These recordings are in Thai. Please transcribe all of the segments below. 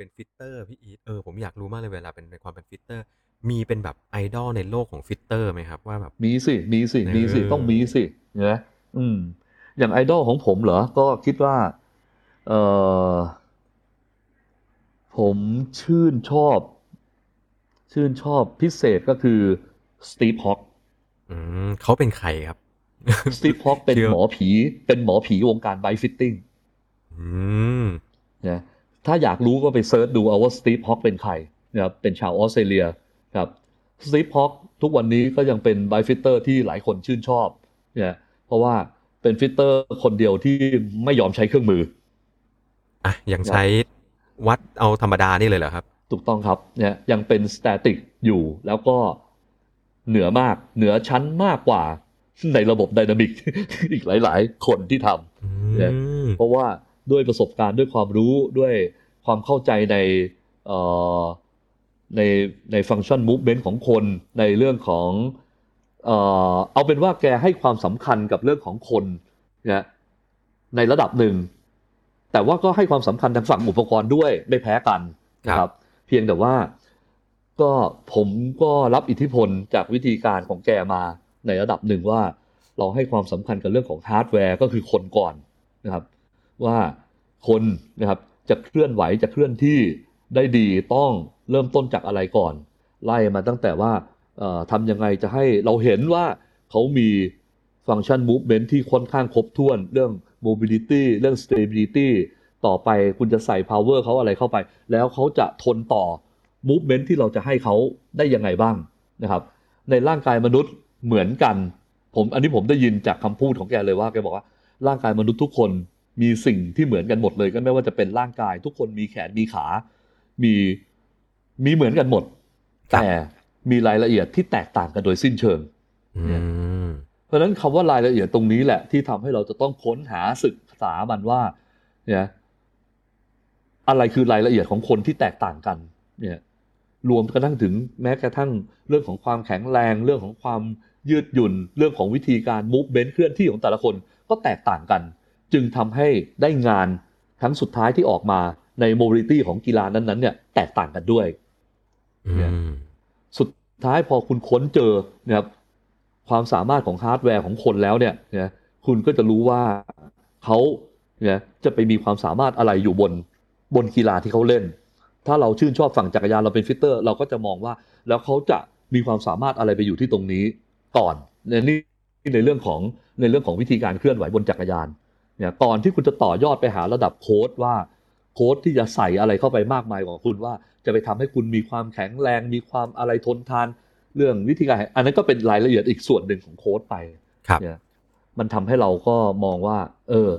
เป็น fitter พี่อีทเออผมอยากรู้มากเลยเวลาเป็นในความเป็น fitter มีเป็นแบบไอดอลในโลกของ fitter ไหมครับว่าแบบมีสิมีสิมีสิเออต้องมีสินะอืม อย่างไอดอลของผมเหรอ ก็คิดว่า เออผมชื่นชอบ ชื่นชอบพิเศษก็คือ Steve Hogg อืมเขาเป็นใครครับ Steve Hogg เป็นชื่อหมอผี เป็นหมอผีวงการ bike fittingอืมนะ ถ้าอยากรู้ก็ไป search ดูเอาว่า Steve Hogg เป็นใครนะครับเป็นชาวออสเตรเลียครับ Steve Hogg ทุกวันนี้ก็ยังเป็น bike fitter ที่หลายคนชื่นชอบเนี่ยเพราะว่าเป็น fitter คนเดียวที่ไม่ยอมใช้เครื่องมืออะยังใช้วัดเอาธรรมดานี่เลยเหรอครับ ถูกต้องครับเนี่ยยังเป็น static อยู่แล้วก็เหนือมากเหนือชั้นมากกว่าในระบบไดนามิกอีกหลาย ๆ คนที่ทำอืเนี่ยมเพราะว่าด้วยประสบการณ์ด้วยความรู้ด้วย ความเข้าใจในเอ่อในในฟังก์ชันมูฟเมนต์ของคนในเรื่องของเอ่อเอาเป็นว่าแกให้ความสำคัญกับเรื่องของคนนะในระดับหนึ่ง แต่ว่าก็ให้ความสำคัญทางฝั่งอุปกรณ์ด้วยไม่แพ้กันนะครับ เพียงแต่ว่าก็ผมก็รับอิทธิพลจากวิธีการของแกมาในระดับหนึ่งว่าเราให้ความสำคัญกับเรื่องของฮาร์ดแวร์ก็คือคนก่อนนะครับ ว่าคนนะครับ จะเคลื่อนไหวจะเคลื่อนที่ได้ดีต้องเริ่มต้นจากอะไรก่อน ไล่มาตั้งแต่ว่าทำยังไงจะให้เราเห็นว่าเขามี function movement ที่ค่อนข้างครบถ้วนเรื่อง mobility เรื่อง stability ต่อไปคุณจะใส่ power เขาอะไรเข้าไป แล้วเขาจะทนต่อ movement ที่เราจะให้เขาได้ยังไงบ้างนะครับ ในร่างกายมนุษย์เหมือนกัน ผมอันนี้ผมได้ยินจากคำพูดของแกเลยว่าแกบอกว่าร่างกายมนุษย์ทุกคน มีสิ่งที่เหมือนกันหมดเลย ก็ไม่ว่าจะเป็นร่างกาย ทุกคนมีแขนมีขา มีมีเหมือนกันหมมดครับแต่มีรายละเอียดที่แตกต่างกันโดยสิ้นเชิงอืมเพราะฉะนั้นคำว่ารายละเอียดตรงนี้แหละ ที่ทำให้เราจะต้องค้นหาศึกษามันว่า เนี่ย อะไรคือรายละเอียดของคนที่แตกต่างกัน เนี่ย รวมกระทั่งถึงแม้กระทั่งเรื่องของความแข็งแรง เรื่องของความยืดหยุ่น เรื่องของวิธีการมูฟเ e น t เคลื่อนที่ของแต่ละคนก็แตกต่างกัน จึงทำให้ได้งานครั้งสุดท้ายที่ออกมาใน mobility ของกีฬานั้นๆเนี่ยแตกต่างกันด้วยอืมสุดท้ายพอคุณค้นเจอนะครับความสามารถของฮาร์ดแวร์ของคนแล้วเนี่ยนะคุณก็จะรู้ว่าเขาเนี่ยจะไปมีความสามารถอะไรอยู่บนบนกีฬาที่เขาเล่น ถ้าเราชื่นชอบฝั่งจักรยานเราเป็น fitter เราก็จะมองว่า แล้วเขาจะมีความสามารถอะไรไปอยู่ที่ตรงนี้ก่อนในนี่ในเรื่องของในเรื่องของวิธีการเคลื่อนไหวบนจักรยาน เนี่ยก่อนที่คุณจะต่อยอดไปหาระดับโค้ชว่าโค้ชที่จะใส่อะไรเข้าไปมากมายกว่าคุณว่าจะไปทำให้คุณมีความแข็งแรง มีความอะไรทนทานเรื่องวิธีการ อันนั้นก็เป็นรายละเอียดอีกส่วนหนึ่งของโค้ดไปครับเนี่ยมันทำให้เราก็มองว่า เออ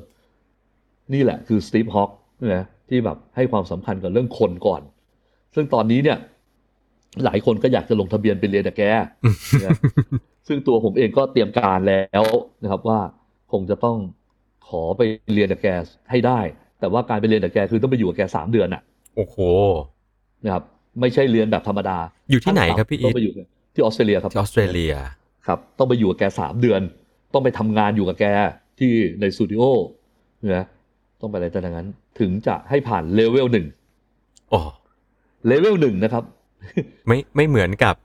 นี่แหละคือสตีฟฮอคนะที่แบบให้ความสำคัญกับเรื่องคนก่อน ซึ่งตอนนี้เนี่ย หลายคนก็อยากจะลงทะเบียนไปเรียนกับแกนะซึ่งตัวผมเองก็เตรียมการแล้วนะครับว่าคงจะต้อง ขอไปเรียนกับแกให้ได้ แต่ว่าการไปเรียนกับแกคือต้องไปอยู่กับแกสามเดือนอะโอ้โหนะครับไม่ใช่เรียนแบบธรรมดา อยู่ที่ไหนครับพี่อีท ต้องไปอยู่ที่ออสเตรเลียครับที่ออสเตรเลียครับ ต้องไปอยู่กับแกสามเดือน ต้องไปทำงานอยู่กับแกที่ในสตูดิโอนะต้องไปอะไรต่างๆนั้น ถึงจะให้ผ่านเลเวลหนึ่งอ๋อเลเวลหนึ่งนะครับ ไม่ไม่เหมือนกับ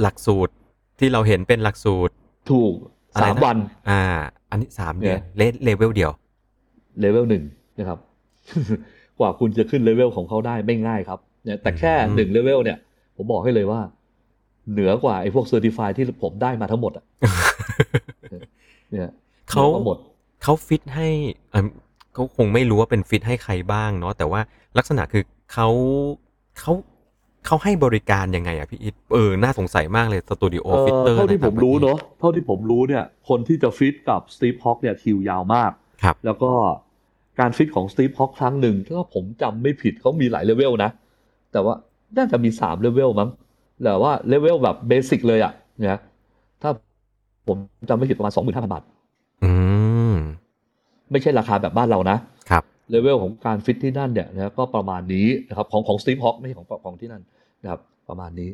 หลักสูตรที่เราเห็นเป็นหลักสูตร ถูกอะไรสามนะวัน อ่า อันนี้สามเดือนเนี่ยเลเลเวลเดียว เลเวลหนึ่งนะครับ กว่าคุณจะขึ้นเลเวลของเขาได้ไม่ง่ายครับเนี่ยแต่แค่อืมหนึ่งเลเวลเนี่ย ผมบอกให้เลยว่า เหนือกว่าไอ้พวก certify ที่ผมได้มาทั้งหมดอะเนี่ยเขาเหนือกว่าหมดเขาฟิตให้เอิ่มเขาคงไม่รู้ว่าเป็นฟิตให้ใครบ้างเนาะแต่ว่าลักษณะคือเขาเขา เขาให้บริการยังไงอะพี่อีทเออ น่าสงสัยมากเลยสตูดิโอเอ่อ fitter เท่าที่คผบมรู้เนาะเท่าที่ผมรู้เนี่ย คนที่จะฟิตกับสตีฟฮอคเนี่ยคิวยาวมากครับแล้วก็การฟิตของสตีฟฮอคครั้งหนึ่งถ้าผมจำไม่ผิดเขามีหลายเลเวลนะ แต่ว่าน่าจะมีสามเลเวลมั้งแต่ว่า level แบบ basic เลยอะนะถ้าผมจำไม่ผิดประมาณสองหมื่นห้าพันบาท อืม ไม่ใช่ราคาแบบบ้านเรานะครับ เลเวลของการฟิตที่นั่นเนี่ยนะก็ประมาณนี้นะครับของของสตีฟฮอคไม่ใช่ของของที่นั่นนะครับประมาณนี้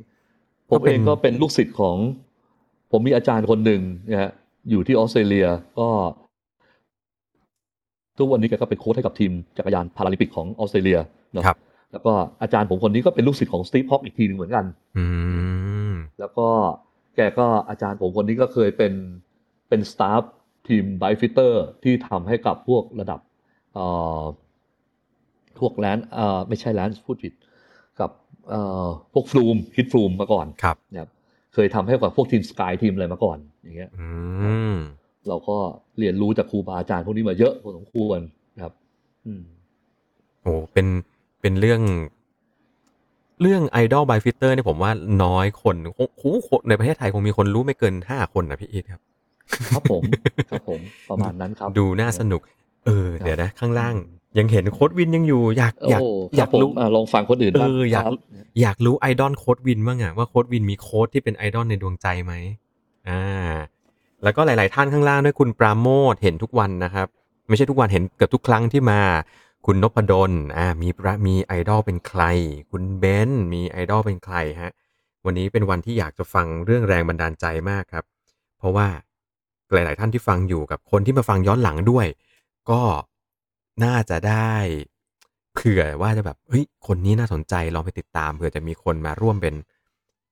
ผก็เป็นเองก็เป็นลูกศิษย์ของ ผมมีอาจารย์คนหนึ่งนะฮะอยู่ที่ออสเตรเลียก็ทุกวันนี้แกก็เป็นโค้ชให้กับทีมจักรยานพาราลิมปิกของออสเตรเลียเนาะครับ แล้วก็อาจารย์ผมคนนี้ก็เป็นลูกศิษย์ของสตีฟฮอ k อีกทีหนึ่งเหมือนกัน อืมแล้วก็แกก็อาจารย์ผมคนนี้ก็เคยเป็นเป็น staff ทีม bike fitter ที่ทำให้กับพวกระดับเอ่อ พวกแลนเอ่อไม่ใช่แลนพูดผิด กับเอ่อพวกฟรูมคริสฟรูมมาก่อนครับนะครับเคยทำให้กับพวกทีมสกายทีมอะไรมาก่อน อย่างเงี้ยอืมเราก็เรียนรู้จากครูบาอาจารย์พวกนี้มาเยอะพอสมควรนะครับ อืมโอ้เป็นเป็นเรื่อง เรื่องไอดอล bike fitter เนี่ยผมว่าน้อยคนโอ้โหคนในประเทศไทยคงมีคนรู้ไม่เกินห้าคนนะพี่อีทครับ ครับผม ครับผม ประมาณนั้นครับ ดูน่าสนุก เออครับเดี๋ยวนะ ข้างล่าง ยังเห็นโค้ชวินยังอยู่ อยากโอ้อยากคอยารับกผมรู้อะลองฟังคนอื่นบ้างเอออยากครับอยากรู้ไอดอลโค้ชวินบ้างอะว่าโค้ชวินมีโค้ชที่เป็นไอดอลในดวงใจไหมอ่า แล้วก็หลาย ๆ ท่านข้างล่างด้วยคุณปราโมทเห็นทุกวันนะครับ ไม่ใช่ทุกวันเห็นเกือบทุกครั้งที่มา คุณนพดลอ่ามีพระมีไอดอลเป็นใคร คุณเบนซ์มีไอดอลเป็นใครฮะวันนี้เป็นวันที่อยากจะฟังเรื่องแรงบันดาลใจมากครับ เพราะว่าหลาย ๆ ท่านที่ฟังอยู่กับคนที่มาฟังย้อนหลังด้วย ก็น่าจะได้เผื่อว่าจะแบบเฮ้ยคนนี้น่าสนใจลองไปติดตามเผื่อจะมีคนมาร่วมเป็น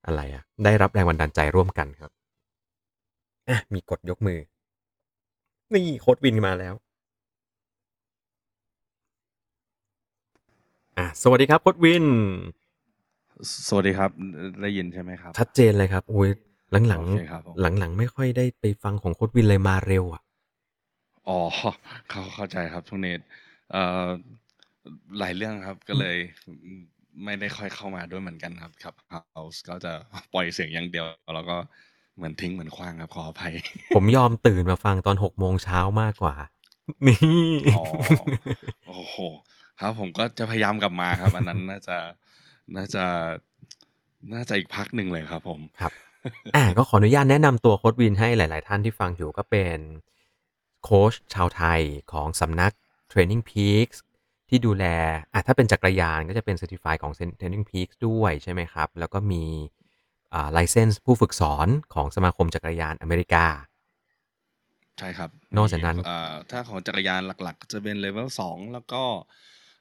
อะไรอะได้รับแรงบันดาลใจร่วมกันครับอะมีกดยกมือ นี่โค้ดวินมาแล้วอะสวัสดีครับโค้ดวิน สวัสดีครับ ได้ยินใช่ไหมครับ ชัดเจนเลยครับโอ้ยหลังโอเคครับผมๆหลังๆไม่ค่อยได้ไปฟังของโค้ดวินเลยมาเร็วอะ อ๋อเข้าเข้าใจครับช่วงนี้เอ่อหลายเรื่องครับก็เลยไม่ได้ค่อยเข้ามาด้วยเหมือนกันครับครับเฮาส์ก็จะปล่อยเสียงอย่างเดียว แล้วก็เหมือนทิ้งเหมือนคว้างครับขออภัย ผมยอมตื่นมาฟังตอนหกโมงเช้ามากกว่า นี่อ๋อโอ้โหครับผมก็จะพยายามกลับมาครับ อันนั้นน่าจะน่าจะน่าจะอีกพักหนึ่งเลยครับผมครับอ่าก็ขออนุญาตแนะนำตัวโค้ดวินให้หลาย ๆ ท่านที่ฟังอยู่ก็เป็น โค้ชชาวไทยของสำนัก Training Peaks ที่ดูแลอะถ้าเป็นจักรยานก็จะเป็น Certify ของ Training Peaks ด้วยใช่ไหมครับ แล้วก็มีอ่า license ผู้ฝึกสอนของสมาคมจักรยานอเมริกา ใช่ครับ นอกจากนั้นมีเอ่อถ้าของจักรยานหลักๆ จะเป็นเลเวลสองแล้วก็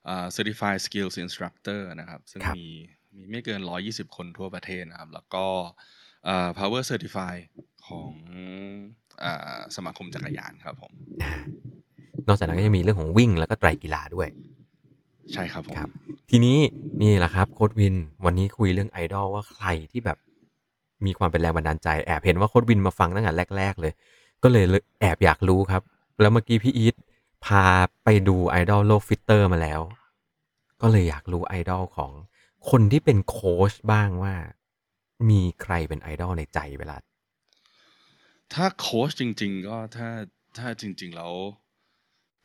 เอ่อ Certified Skills Instructor นะครับ ซึ่งครับมีมีไม่เกิน 120 คนทั่วประเทศนะครับ แล้วก็เอ่อ Power Certify ของเอ่อ สมาคมจักรยานครับผมอ่านอกจากนั้นก็ยังมีเรื่องของวิ่งแล้วก็ไตรกีฬาด้วย ใช่ครับผมครับ ทีนี้นี่แหละครับโค้ดวิน วันนี้คุยเรื่องไอดอลว่าใครที่แบบมีความเป็นแรงบันดาลใจแอบเห็นว่าโค้ชวินมาฟังตั้งแต่แรก ๆ เลย ก็เลยแอบอยากรู้ครับ แล้วเมื่อกี้พี่อีทพาไปดูไอดอลโลก fitter มาแล้ว ก็เลยอยากรู้ไอดอลของคนที่เป็นโค้ชบ้างว่า มีใครเป็นไอดอลในใจเวลา ถ้าโค้ชจริง ๆ ก็ถ้าถ้าจริง ๆ แล้ว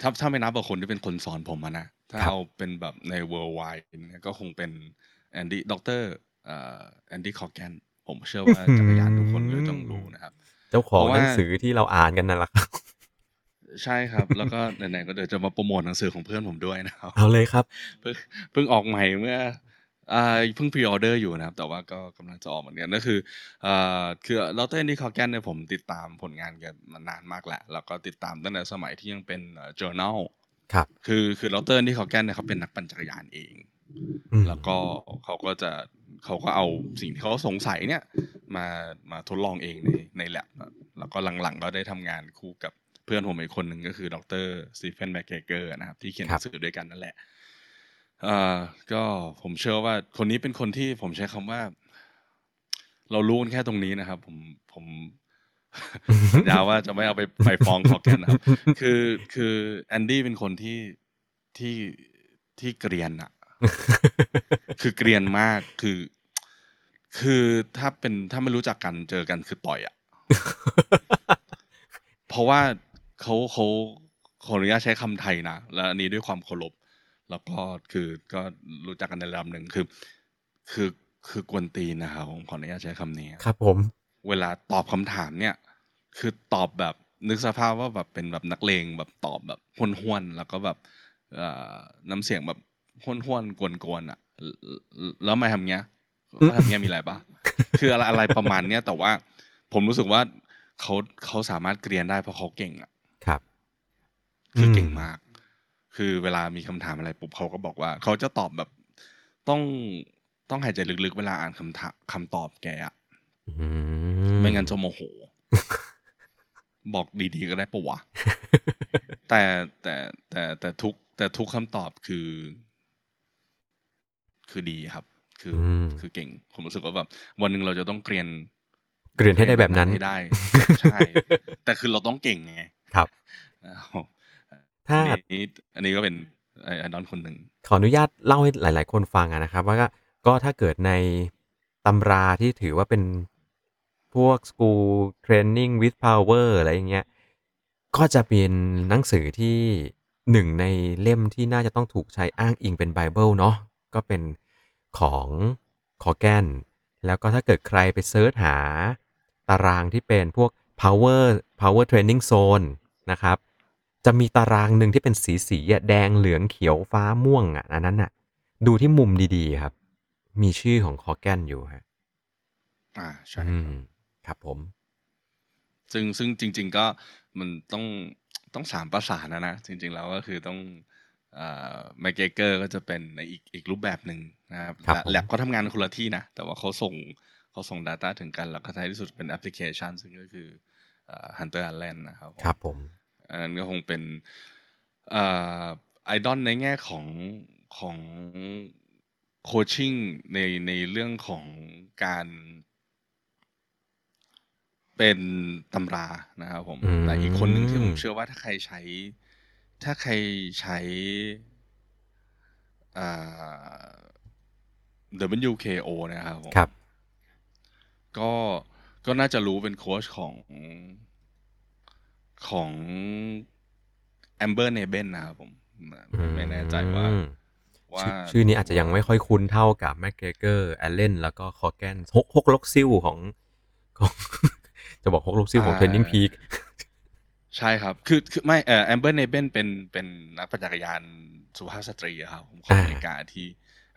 ถ้าถ้าไม่นับกับคนที่เป็นคนสอนผมอะนะถ้าครับเอาเป็นแบบใน worldwide เนี่ยก็คงเป็นแอนดี้ด็อกเตอร์เอ่อแอนดี้คอแกนผมเชื่อว่าจักรยานทุกคนก็ต้องรู้นะครับ เจ้าของเพราะว่าหนังสือที่เราอ่านกันนั่นแหละครับใช่ครับ แล้วก็ไหนๆก็เดี๋ยวจะมาโปรโมทหนังสือของเพื่อนผมด้วยนะครับ เอาเลยครับเพิ่งเพิ่งออกใหม่เมื่อ อ่าเพิ่ง pre-order อยู่นะครับ แต่ว่าก็กำลังจะออกเหมือนกันก็คืออ่าคือด็อกเตอร์แอนดี้คอแกนเนี่ยผมติดตามผลงานกันมานานมากแล้วแล้วก็ติดตามตั้งแต่สมัยที่ยังเป็นเอ่อ journal ครับ คือคือด็อกเตอร์แอนดี้คอแกนเนี่ยเขาเป็นนักปั่นจักรยานเอง อืม แล้วก็เขาก็จะเขาก็เอาสิ่งที่เขาสงสัยเนี่ยมามาทดลองเองในในแล็บแล้วก็หลังๆก็ได้ทำงานคู่กับเพื่อนผมอีกคนหนึ่งก็คือดรสตีเฟนแมคเกเกอร์นะครับที่เขียนหนังสือด้วยกันนั่นแหละเอ่อก็ผมเชื่อว่าคนนี้เป็นคนที่ผมใช้คำว่า เรารู้กันแค่ตรงนี้นะครับ ผมผมสัญญาว่าจะไม่เอาไปไปฟ้องขอแกนนะครับ คือคือแอนดี้เป็นคนที่ที่ที่เกรียนอะคือเกรียนมากคือ คือถ้าเป็นถ้าไม่รู้จักกันเจอกันคือต่อยอะเพราะว่าเขาเขาขออนุญาตใช้คำไทยนะและอันนี้ด้วยความเคารพ แล้วก็คือก็รู้จักกันในระดับหนึ่งคือ คือคือกวนตีนนะครับผมขออนุญาตใช้คำนี้ครับ ผม เวลาตอบคำถามเนี่ย คือตอบแบบนึกสภาพว่าแบบเป็นแบบนักเลงแบบตอบแบบห้วนๆแล้วก็แบบเอ่อน้ำเสียงแบบห้วนๆกวนๆอะแล้วแล้วมาทำเงี้ยมาทำเงี้ยมีอะไรปะคืออะไรอะไรประมาณเนี้ยแต่ว่าผมรู้สึกว่าเขาเขาสามารถเกรียนได้เพราะเขาเก่งอะครับ คืออมเก่งมาก คือเวลามีคำถามอะไรปุ๊บเขาก็บอกว่าเขาจะตอบแบบต้องต้องหายใจลึกๆ เวลาอ่านคำถามคำตอบแกอะอืไม่งั้นจะโมโห บอกดีๆก็ได้ปะวะ แต่แต่แต่แต่ทุก แต่ทุกคำตอบคือ คือดีครับ คืออมคือเก่ง ผมรู้สึกว่าแบบวันหนึ่งเราจะต้องเกรียน เกรียนให้ได้แบบนั้นให้ได้ ใช่ แต่คือเราต้องเก่งไง ครับอ้าว ถ้า อันนี้อันนี้ก็เป็นไอไอดอลคนหนึ่ง ขออนุญาตเล่าให้หลาย ๆ คนฟังอะนะครับ ว่าก็ก็ถ้าเกิดในตำราที่ถือว่าเป็นพวก school training with power อะไรอย่างเงี้ย ก็จะเป็นหนังสือที่หนึ่งในเล่มที่น่าจะต้องถูกใช้อ้างอิงเป็นไบเบิลเนาะก็เป็นของคอแกนแล้วก็ถ้าเกิดใครไป search หาตารางที่เป็นพวก power power training zone นะครับ จะมีตารางหนึ่งที่เป็นสีสีๆอะแดงเหลืองเขียวฟ้าม่วงอะอันนั้นอะ ดูที่มุมดีๆครับ มีชื่อของคอแกนอยู่ฮะอ่าใช่อืครับมครับผม ซึ่งซึ่งจริง ๆ ก็มันต้องต้องสามประสานนะนะ จริง ๆ แล้วก็คือต้องเอ่อแมกเกเกอร์ก็จะเป็นในอีกอีกรูปแบบหนึ่งนะครับครับและผมแลบเขาทำงานคนละที่นะ แต่ว่าเขาส่งเขาส่ง Data ถึงกัน แล้วก็ท้ายที่สุดเป็นแอปพลิเคชัน ซึ่งก็คือเอ่อ Hunter Allen นะครับผมครับผม อันนั้นก็คงเป็นเอ่อไอดอลในแง่ของของโคชชิ่งในในเรื่องของการเป็นตำรานะครับผมอืมแต่อีกคนหนึ่งที่ผมเชื่อว่าถ้าใครใช้ ถ้าใครใช้อ่า WKO นะครับผมครับ ก็ก็น่าจะรู้เป็นโค้ชของ ของ Amber n e b e n นะครับผม ไม่แน่ใจว่าอืมว่าชื่อชื่อนี้อาจจะยังไม่ค่อยคุ้นเท่ากับ McGregor Allen แล้วก็ Coggan ฮกฮกลกซิลของของ จะบอกฮกลกซิลของ TrainingPeaksใช่ครับ คือคือไม่เอ่อ Amber n e b e n เป็นเป็นนักปั่นจักรยานสุภาพสตรีอะครับผมของอ่าอเมริกาที่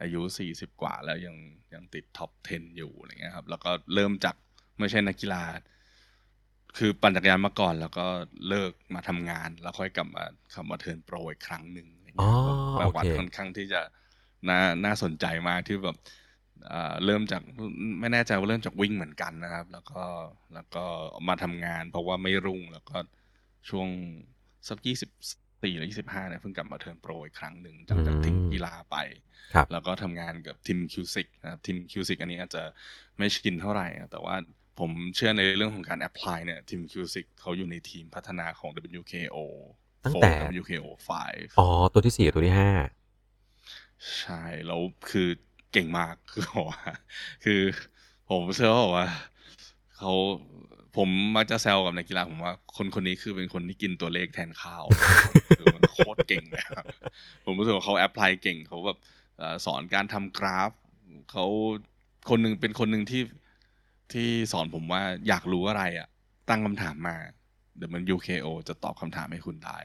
อายุ40กว่าแล้วยังยังติดท็อป 10 อยู่อะไรเงี้ยครับ แล้วก็เริ่มจากไม่ใช่นักกีฬา คือปั่นจักรยานมาก่อน แล้วก็เลิกมาทำงาน แล้วค่อยกลับมาขับมาเทิร์นโปรอีกครั้งหนึ่งอะไรอ๋เงี้อยครับประโอวัเคติค่อนข้างที่จะน่าน่าสนใจมากที่แบบอ่าเริ่มจากไม่แน่ใจว่าเริ่มจากวิ่งเหมือนกันนะครับ แล้วก็แล้วก็มาทำงาน เพราะว่าไม่รุ่งแล้วก็ช่วงสักยี่สิบสี่หรือยี่สิบห้าเนี่ยเพิ่งกลับมา turn pro อีกครั้งหนึ่งจากจากทิ้งกีฬาไปครับแล้วก็ทำงานกับ Tim Cusick นะครับ Tim Cusick อันนี้อาจจะไม่ชินเท่าไหร่นะแต่ว่า ผมเชื่อในเรื่องของการ apply เนี่ย Tim Cusick เขาอยู่ในทีมพัฒนาของ WKO ตั้งแต่4 WKO 5 อ๋อ ตัวที่สี่กับตัวที่ห้าใช่ แล้วคือเก่งมากคือบอกว่าคือผมเชื่อว่าเขาผมมักจะแซวกับนักกีฬาผมว่าคนคนนี้คือเป็นคนที่กินตัวเลขแทนข้าวคือมันโคตรเก่งเลยครับผมรู้สึกว่าเขาแอพพลายเก่งเขาแบบเอ่อสอนการทำกราฟเขาคนหนึ่งเป็นคนหนึ่งที่ ที่สอนผมว่าอยากรู้อะไรอะ ตั้งคำถามมา เดี๋ยวมัน UKO จะตอบคำถามให้คุณได้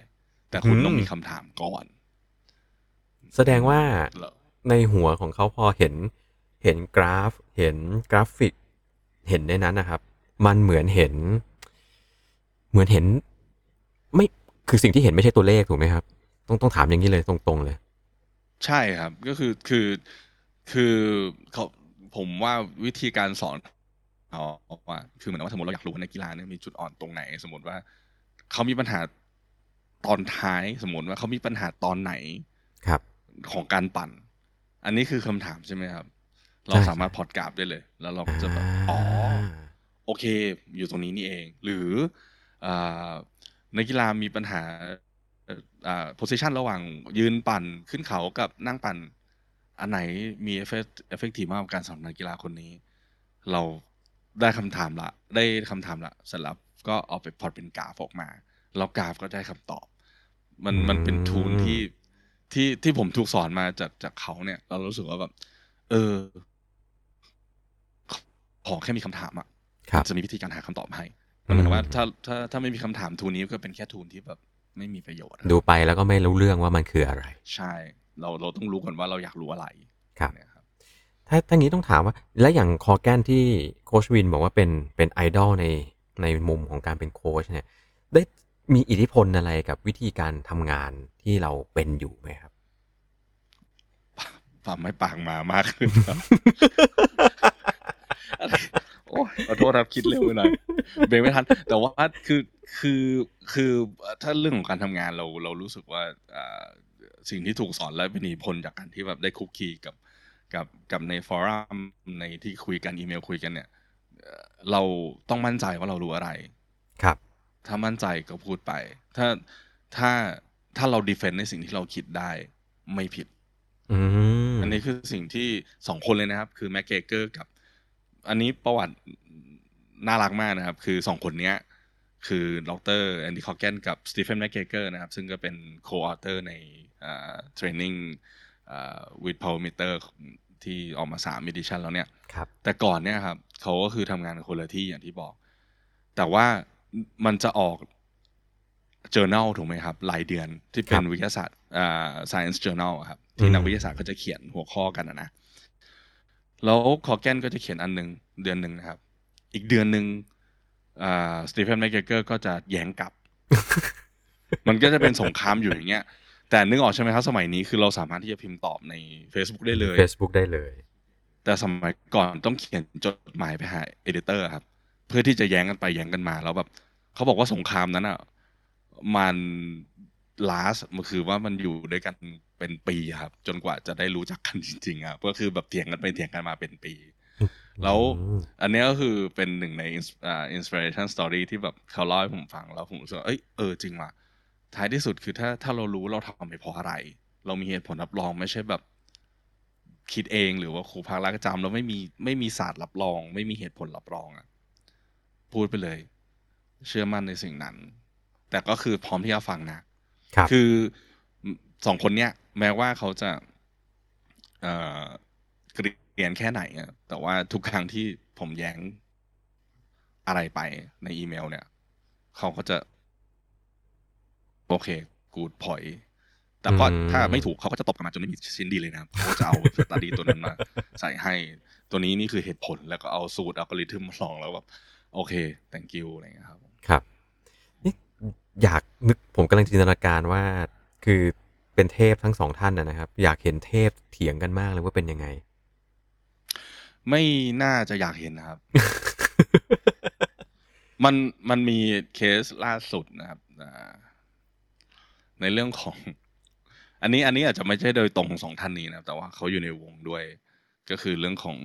แต่คุณอืมต้องมีคำถามก่อน แสดงว่าแล้วในหัวของเขาพอเห็น เห็นกราฟ เห็นกราฟิก เห็นในนั้นนะครับ มันเหมือนเห็น เหมือนเห็น ไม่คือสิ่งที่เห็นไม่ใช่ตัวเลขถูกไหมครับ ต้องต้องถามอย่างนี้เลยตรงๆเลย ใช่ครับ ก็คือคือคือเขาผมว่าวิธีการสอน เขาว่าคือเหมือนว่าสมมติเราอยากรู้ว่านักกีฬาเนี่ยมีจุดอ่อนตรงไหน สมมติว่าเขามีปัญหาตอนท้ายสมมติว่าเขามีปัญหาตอนไหนครับ ของการปั่น อันนี้คือคำถามใช่ไหมครับ เราใช่สามารถพอดกราฟได้เลย แล้วเราก็จะแบบอ๋อโอเค อยู่ตรงนี้นี่เอง หรืออานักกีฬามีปัญหาเอ่ออ่า position ระหว่างยืนปั่นขึ้นเขากับนั่งปั่น อันไหนมี effect effective มากกว่าการสำหรับนักกีฬาคนนี้ เรา ได้คำถามละ ได้คำถามละเสร็จแล้วก็เอาไปพอดเป็นกราฟออกมาแล้วกราฟก็ได้คำตอบ มันมันเป็นอืมทูลที่ที่ที่ผมถูกสอนมาจากจากเขาเนี่ย เรารู้สึกว่าแบบเออ ขอแค่มีคำถามอะครับมันจะมีวิธีการหาคำตอบให้มันเหมือนกับว่าอืมถ้าถ้าถ้าไม่มีคำถามทูลนี้ก็เป็นแค่ทูลที่แบบไม่มีประโยชน์อะดูไปแล้วก็ไม่รู้เรื่องว่ามันคืออะไร ใช่ เราเราต้องรู้ก่อนว่าเราอยากรู้อะไรครับเนี่ยครับ ถ้าถ้างี้ต้องถามว่า แล้วอย่างคอแกนที่โคชวินบอกว่าเป็นเป็นไอดอลในในมุมของการเป็นโค้ชเนี่ยได้มีอิทธิพลอะไรกับวิธีการทำงานที่เราเป็นอยู่ไหมครับความไม่ปากหมามากขึ้นครับอะไรโอ้ยขอโทษครับคิดเร็วไปหน่อยเบรกไม่ทัน แต่ว่าคือคือคือถ้าเรื่องของการทำงานเราเรารู้สึกว่าอ่าสิ่งที่ถูกสอนและเป็นผลจากการที่แบบได้คุกคีกับ กับกับใน forum ในที่คุยกันอีเมลคุยกันเนี่ยเอ่อเราต้องมั่นใจว่าเรารู้อะไร ครับ ถ้ามั่นใจก็พูดไป ถ้าถ้าถ้าเรา defend ในสิ่งที่เราคิดได้ไม่ผิดอืมอันนี้คือสิ่งที่สองคนเลยนะครับ คือแม็กเกเกอร์กับ อันนี้ประวัติน่ารักมากนะครับ คือสองคนเนี้ย คือดรแอนดี้คอ g เกนกับ Stephen McGregor นะครับ ซึ่งก็เป็นco-author ใน Training with Power Meter ที่ออกมาสาม edition แล้วเนี่ยครับแต่ก่อนเนี่ยครับเขาก็คือทำงานคนละที่อย่างที่บอก แต่ว่ามันจะออก journal ถูกไหมครับรายเดือนที่เป็ครับวิทยาศาสตร์อ่า science journal อะครับที่อืมนักวิทยาศาสตร์ก็จะเขียนหัวข้อกันอะนะแล้ว Coggan ก็จะเขียนอันหนึ่งเดือนหนึ่งนะครับ อีกเดือนหนึ่งอ่า Stephen McGregor ก็จะแย้งกลับ มันก็จะเป็นสงครามอยู่อย่างเงี้ย แต่นึกออกใช่ไหมครับสมัยนี้คือเราสามารถที่จะพิมพ์ตอบใน Facebook ได้เลย Facebook ได้เลย แต่สมัยก่อนต้องเขียนจดหมายไปหา editor ครับ เพื่อที่จะแย้งกันไปแย้งกันมาแล้วแบบเขาบอกว่าสงครามนั้นอะมัน last มันคือว่ามันอยู่ด้วยกันเป็นปีครับ จนกว่าจะได้รู้จักกันจริงๆครับก็คือแบบเถียงกันไปเถียงกันมาเป็นปี แล้วอืมอันเนี้ยก็คือเป็นหนึ่งในอ่า inspiration story ที่แบบเขาเล่าให้ผมฟังแล้วผมรู้สึกว่าเอ้ยเออจริงว่ะ ท้ายที่สุดคือถ้าถ้าเรารู้เราทำไปเพราะอะไร เรามีเหตุผลรับรองไม่ใช่แบบ คิดเองหรือว่าครูพักรักจำแล้วไม่มีไม่มีศาสตร์รับรอง ไม่มีเหตุผลรับรองอะพูดไปเลย เชื่อมั่นในสิ่งนั้น แต่ก็คือพร้อมที่จะฟังนะครับคือสองคนเนี้ย แม้ว่าเขาจะเอ่อเกลียนแค่ไหนอะแต่ว่าทุกครั้งที่ผมแย้งอะไรไปในอีเมล เนี่ย เขาก็จะ โอเค กูดพอยแต่ก็อืมถ้าไม่ถูกเขาก็จะตบกลับมาจนไม่มีชิ้นดีเลยนะครับเขาก็จะเอาสตาดีตัวนั้นมาใส่ให้ตัวนี้นี่คือเหตุผลแล้วก็เอาสูตรอัลกอริทึมมาลองแล้วแบบโอเค thank you อะไรอย่างเงี้ยครับ ครับนี่อยากนึกผมกำลังจินตนาการว่าคือเป็นเทพทั้งสองท่านนะนะครับ อยากเห็นเทพเถียงกันมากเลยว่าเป็นยังไง ไม่น่าจะอยากเห็นนะครับ มันมันมีเคสล่าสุดนะครับอ่า ในเรื่องของ อันนี้อันนี้อาจจะไม่ใช่โดยตรงของสองท่านนี้นะครับแต่ว่าเขาอยู่ในวงด้วย ก็คือเรื่องของ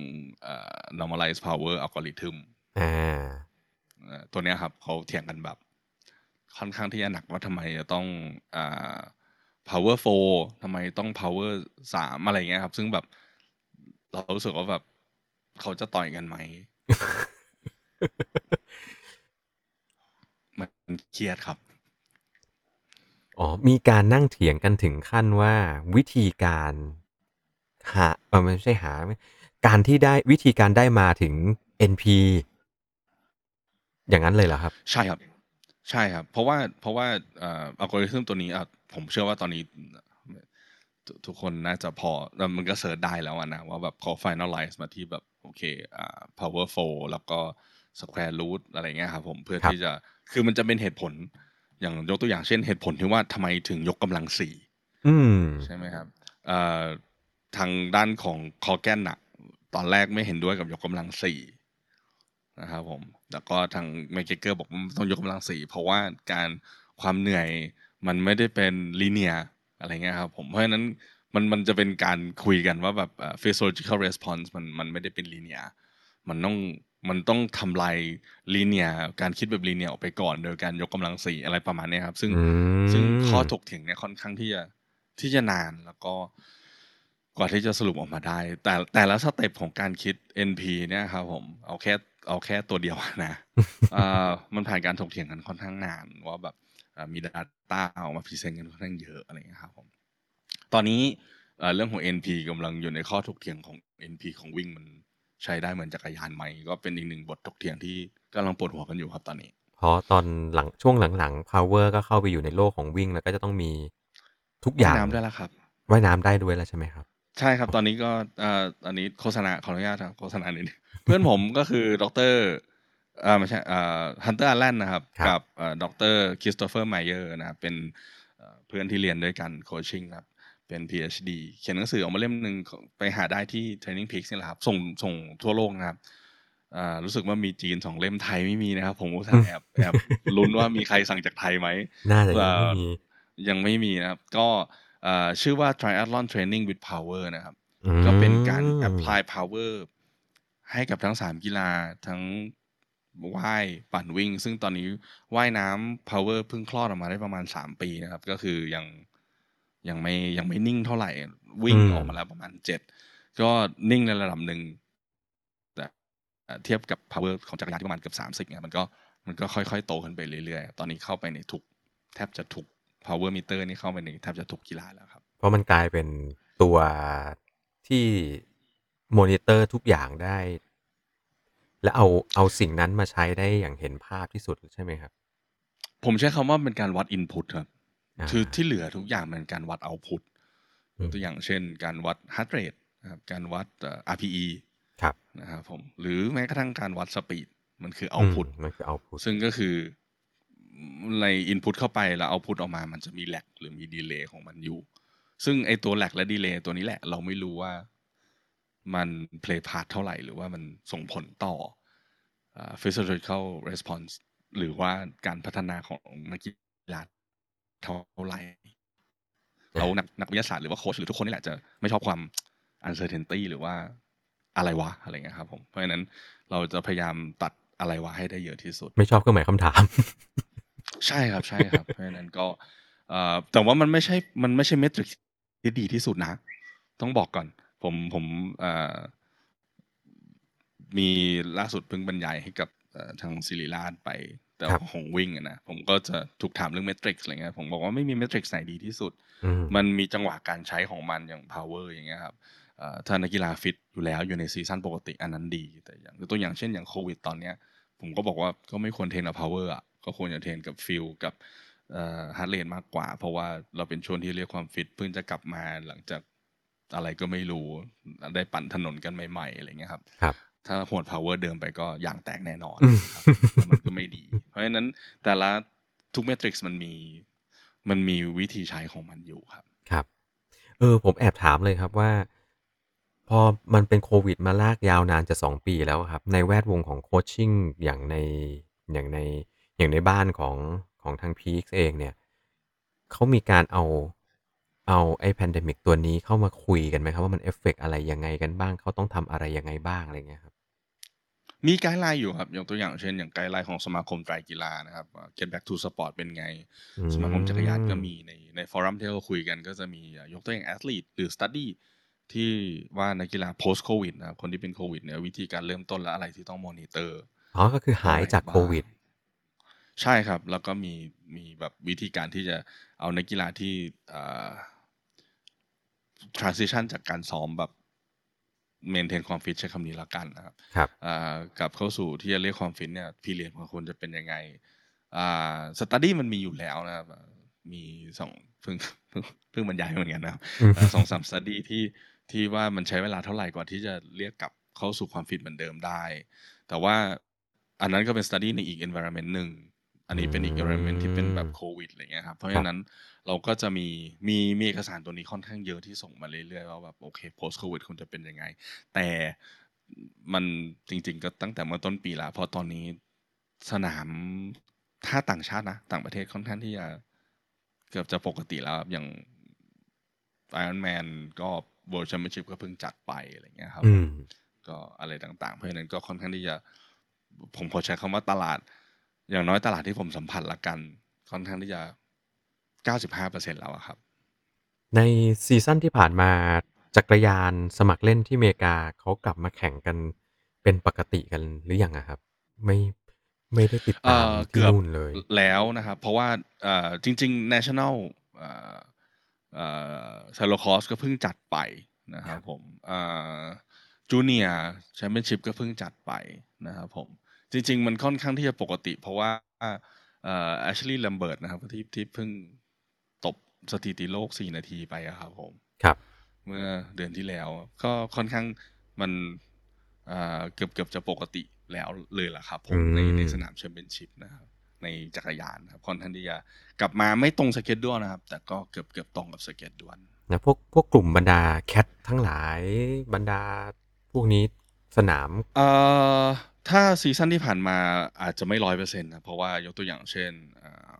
เอ่อ normalize power algorithm อ่าเอ่อตัวเนี้ยครับเขาเถียงกันแบบ ค่อนข้างที่จะหนักว่าทำไมจะต้องอ่า power 4ทำไมต้อง power 3 อะไรเงี้ยครับ ซึ่งแบบเรารู้สึกว่าแบบเขาจะต่อยกันไหมมันเครียดครับ อ๋อ มีการนั่งเถียงกันถึงขั้นว่า วิธีการหาเออไม่ใช่หา การที่ได้วิธีการได้มาถึง NP อย่างนั้นเลยเหรอครับ ใช่ครับ ใช่ครับ เพราะว่าเพราะว่าเอ่ออัลกอริทึมตัวนี้อะผมเชื่อว่าตอนนี้ทุทุกคนน่าจะพอแล้วมันก็เสิร์ชได้แล้วอะนะว่าแบบเขา finalize มาที่แบบโอเคอ่า power 4แล้วก็ square root อะไรเงี้ยครับผมเพื่อครับที่จะคือมันจะเป็นเหตุผล อย่างยกตัวอย่างเช่นเหตุผลที่ว่าทำไมถึงยกกำลังสี่อืมใช่ไหมครับเอ่อทางด้านของคอแกนน่ะตอนแรกไม่เห็นด้วยกับยกกำลังสี่นะครับผมแล้วก็ทางแมคเกเกอร์บอกว่าต้องยกกำลังสี่เพราะว่าการความเหนื่อยมันไม่ได้เป็นลีเนียอะไรเงี้ยครับผมเพราะฉะนั้นมันมันจะเป็นการคุยกันว่าแบบเอ่อ physiological response มันมันไม่ได้เป็นลีเนียมันต้อง มันต้องทำลายลีเนียการคิดแบบลีเนียออกไปก่อน โดยการยกกำลังสี่อะไรประมาณเนี้ยครับ ซึ่งอืมซึ่งข้อถกเถียงเนี่ยค่อนข้างที่จะที่จะนานแล้วก็กว่าที่จะสรุปออกมาได้ แต่แต่ละ step ของการคิด NP เนี่ยครับผมเอาแค่เอาแค่ตัวเดียวนะเอ่อมันผ่านการถกเถียงกันค่อนข้างนานว่าแบบเอ่อมี Data ออกมา present กันค่อนข้างเยอะอะไรอย่างเงี้ยครับผมตอนนี้เอ่อเรื่องของ NP กำลังอยู่ในข้อถกเถียงของ NP ของวิ่งมัน ใช้ได้เหมือนจักรยานไหม ก็เป็นอีกหนึ่งบทถกเถียงที่กำลังปวดหัวกันอยู่ครับตอนนี้ เพราะตอนหลังช่วงหลังๆ power ก็เข้าไปอยู่ในโลกของวิ่งแล้วก็จะต้องมีทุกอย่างน้ำได้แล้วครับว่ายน้ำได้ด้วยแล้วใช่ไหมครับ ใช่ครับตอนนี้ก็เอ่ออันนี้โฆษณาขออนุญาตครับโฆษณานิดนึงเพื่อนผมก็คือดรเอ่อไม่ใช่เอ่อฮันเตอร์อ l แลนนะครับครับกับเอ่อดร Christopher Myers นะครับเป็นเอ่อเพื่อนที่เรียนด้วยกัน coaching ครับ เป็น PhD เขียนหนังสือออกมาเล่มหนึ่งไปหาได้ที่ Training Peaks นี่แหละครับ ส่งส่งทั่วโลกนะครับอ่ารู้สึกว่ามีจีนสองเล่มไทยไม่มีนะครับ ผมก็แอบแอบลุ้นว่ามีใครสั่งจากไทยไหมน่าจะยังไม่มียังไม่มีนะครับ ก็เอ่อชื่อว่า Triathlon Training with Power นะครับอืมก็เป็นการ apply power ให้กับทั้งสามกีฬาทั้งว่ายปั่นวิ่ง ซึ่งตอนนี้ว่ายน้ำ power เพิ่งคลอดออกมาได้ประมาณสามปีนะครับ ก็คือยัง ยังไม่ยังไม่นิ่งเท่าไหร่ วิ่งอืมออกมาแล้วประมาณเจ็ดก็นิ่งในระดับหนึ่งแต่เอ่อเทียบกับ power ของจักรยานที่ประมาณเกือบสามสิบเนี่ยมันก็มันก็ค่อยๆ โตขึ้นไปเรื่อยๆ ตอนนี้เข้าไปในทุกแทบจะทุก power meter นี่เข้าไปในแทบจะทุกกีฬาแล้วครับ เพราะมันกลายเป็นตัวที่มอนิเตอร์ทุกอย่างได้ และเอาเอาสิ่งนั้นมาใช้ได้อย่างเห็นภาพที่สุดใช่ไหมครับ ผมใช้คำว่าเป็นการวัด input ครับอ่า คือที่เหลือทุกอย่างเป็นการวัด output อืมตัวอย่างเช่น การวัด heart rate นะครับการวัดเอ่อ RPE ครับนะครับผมหรือแม้กระทั่งการวัด speed มันคืออืม output มันคือเอาพุทซึ่งก็คือใน input เข้าไปแล้ว output ออกมามันจะมี lag หรือมี delay ของมันอยู่ ซึ่งไอตัว lag และ delay ตัวนี้แหละ เราไม่รู้ว่ามัน play part เท่าไหร่ หรือว่ามันส่งผลต่อเอ่อ physiological response หรือว่าการพัฒนาของนักกีฬา เท่าไหร่เรานักนักวิทยาศาสตร์หรือว่าโค้ชหรือทุกคนนี่แหละจะไม่ชอบความ uncertainty หรือว่าอะไรวะอะไรเงี้ยครับผมเพราะฉะนั้นเราจะพยายามตัดอะไรวะให้ได้เยอะที่สุด ไม่ชอบเครื่องหมายคำถาม ใช่ครับใช่ครับ เพราะฉะนั้นก็เอ่อแต่ว่ามันไม่ใช่มันไม่ใช่เมทริกที่ดีที่สุดนะ ต้องบอกก่อน ผมผมเอ่อมีล่าสุดเพิ่งบรรยายให้กับเอ่อทางศิริราชไป แต่ครับของวิ่งอะนะผมก็จะถูกถามเรื่อง metric อะไรเงี้ยผมบอกว่าไม่มี metric ไหนดีที่สุดอืมมันมีจังหวะการใช้ของมันอย่าง power อย่างเงี้ยครับเอ่อถ้านักกีฬาฟิตอยู่แล้วอยู่ใน season ปกติอันนั้นดี แต่อย่างตัวอย่างเช่นอย่างโควิดตอนเนี้ยผมก็บอกว่าก็ไม่ควร train กับ power อะก็ควรจะเทรนกับ feel กับเอ่อ heart rate มากกว่า เพราะว่าเราเป็นช่วงที่เรียกความฟิตเพิ่งจะกลับมาหลังจากอะไรก็ไม่รู้ได้ปั่นถนนกันใหม่ๆอะไรเงี้ยครับ ครับถ้าหวด power เดิมไปก็อย่างแตกแน่นอนอืมครับแล้วมันก็ไม่ดี เพราะฉะนั้นแต่ละทุกเมทริกซ์มันมีมันมีวิธีใช้ของมันอยู่ครับ ครับ เออ ผมแอบถามเลยครับว่า พอมันเป็นโควิดมาลากยาวนานจะสองปีแล้วครับ ในแวดวงของโคชชิ่งอย่างในอย่างในอย่างในบ้านของของทางพีคเองเนี่ยเขามีการเอา เอาไอ้ pandemic ตัวนี้เข้ามาคุยกันไหมครับว่า มันเอฟเฟกอะไรยังไงกันบ้าง เขาต้องทำอะไรยังไงบ้าง อะไรเงี้ยครับ มี guideline อยู่ครับ อย่างตัวอย่างเช่น อย่าง guideline ของสมาคมไตรกีฬานะครับว่า Get Back to Sport เป็นไงอืมสมาคมจักรยานก็มีในใน forum ที่เราคุยกันก็จะมีอะยกตัวอย่างแอ l ลี e หรือ study ที่ว่านักกีฬา post covid นะครับคนที่เป็นโควิดเนี่ยวิธีการเริ่มต้นและอะไรที่ต้องมอนิเตอร์อ๋อก็คือหายจากโควิดใช่ครับ แล้วก็มีมีแบบวิธีการที่จะเอานักกีฬาที่เอ่อ transition จากการซ้อมแบบ maintain ความฟิตใช้คำนี้ละกันนะครับครับอ่ากลับเข้าสู่ที่จะเรียกความฟิตเนี่ย period ของคุณจะเป็นยังไงอ่า study มันมีอยู่แล้วนะครับอ่ามีสองเพิ่งเพิ่งเพิ่งบรรยายเหมือนกันนะครับอืมอ่าสองสาม study ที่ที่ว่ามันใช้เวลาเท่าไหร่กว่าที่จะเรียกกลับเข้าสู่ความฟิตเหมือนเดิมได้ แต่ว่าอันนั้นก็เป็นสตัดดี้ในอีก environment หนึ่ง อันนี้เป็นอีก environment ที่เป็นแบบโควิดอะไรเงี้ยครับเพราะฉะนั้นเราก็จะมีมีมีเอกสารตัวนี้ค่อนข้างเยอะที่ส่งมาเรื่อยๆว่าแบบโอเค post covid คุณจะเป็นยังไง แต่มันจริง ๆ ก็ตั้งแต่เมื่อต้นปีแล้วเพราะตอนนี้สนามถ้าต่างชาตินะต่างประเทศค่อนข้างที่จะเกือบจะปกติแล้วครับอย่าง Iron Man ก็ World Championship ก็เพิ่งจัดไปอะไรเงี้ยครับอืมก็อะไรต่างๆ เพราะฉะนั้นก็ค่อนข้างที่จะ ผมขอใช้คำว่าตลาด อย่างน้อยตลาดที่ผมสัมผัสละกัน ค่อนข้างที่จะ 95%แล้วอะครับ ในซีซั่นที่ผ่านมาจักรยานสมัครเล่นที่อเมริกาเขากลับมาแข่งกันเป็นปกติกันหรือยังอะครับ ไม่ไม่ได้ติดตามเอ่อที่เกือบนู่นเลยแล้วนะครับ เพราะว่าเอ่อจริง ๆ national เอ่อเอ่อ cyclocross ก็เพิ่งจัดไปนะครับผมเอ่อ junior championship ก็เพิ่งจัดไปนะครับผม จริง ๆ มันค่อนข้างที่จะปกติ เพราะว่าเอ่อ Ashley Lambert นะครับที่ที่เพิ่งตบสถิติโลก4นาทีไปอะครับผมครับ เมื่อเดือนที่แล้ว ก็ค่อนข้างมันเอ่อเกือบเกือบจะปกติแล้วเลยล่ะครับ ผมในอืมในสนามแชมเปี้ยนชิพนะครับ ในจักรยานนะครับค่อนข้างที่จะกลับมาไม่ตรง schedule ด้วยนะครับ แต่ก็เกือบเกือบตรงกับ schedule ด้วยนะพวกพวกกลุ่มบรรดา cat ทั้งหลายบรรดาพวกนี้สนามเอ่อ ถ้า season ที่ผ่านมาอาจจะไม่ร้อยเปอร์เซ็นต์นะเพราะว่ายกตัวอย่างเช่นเอ่อ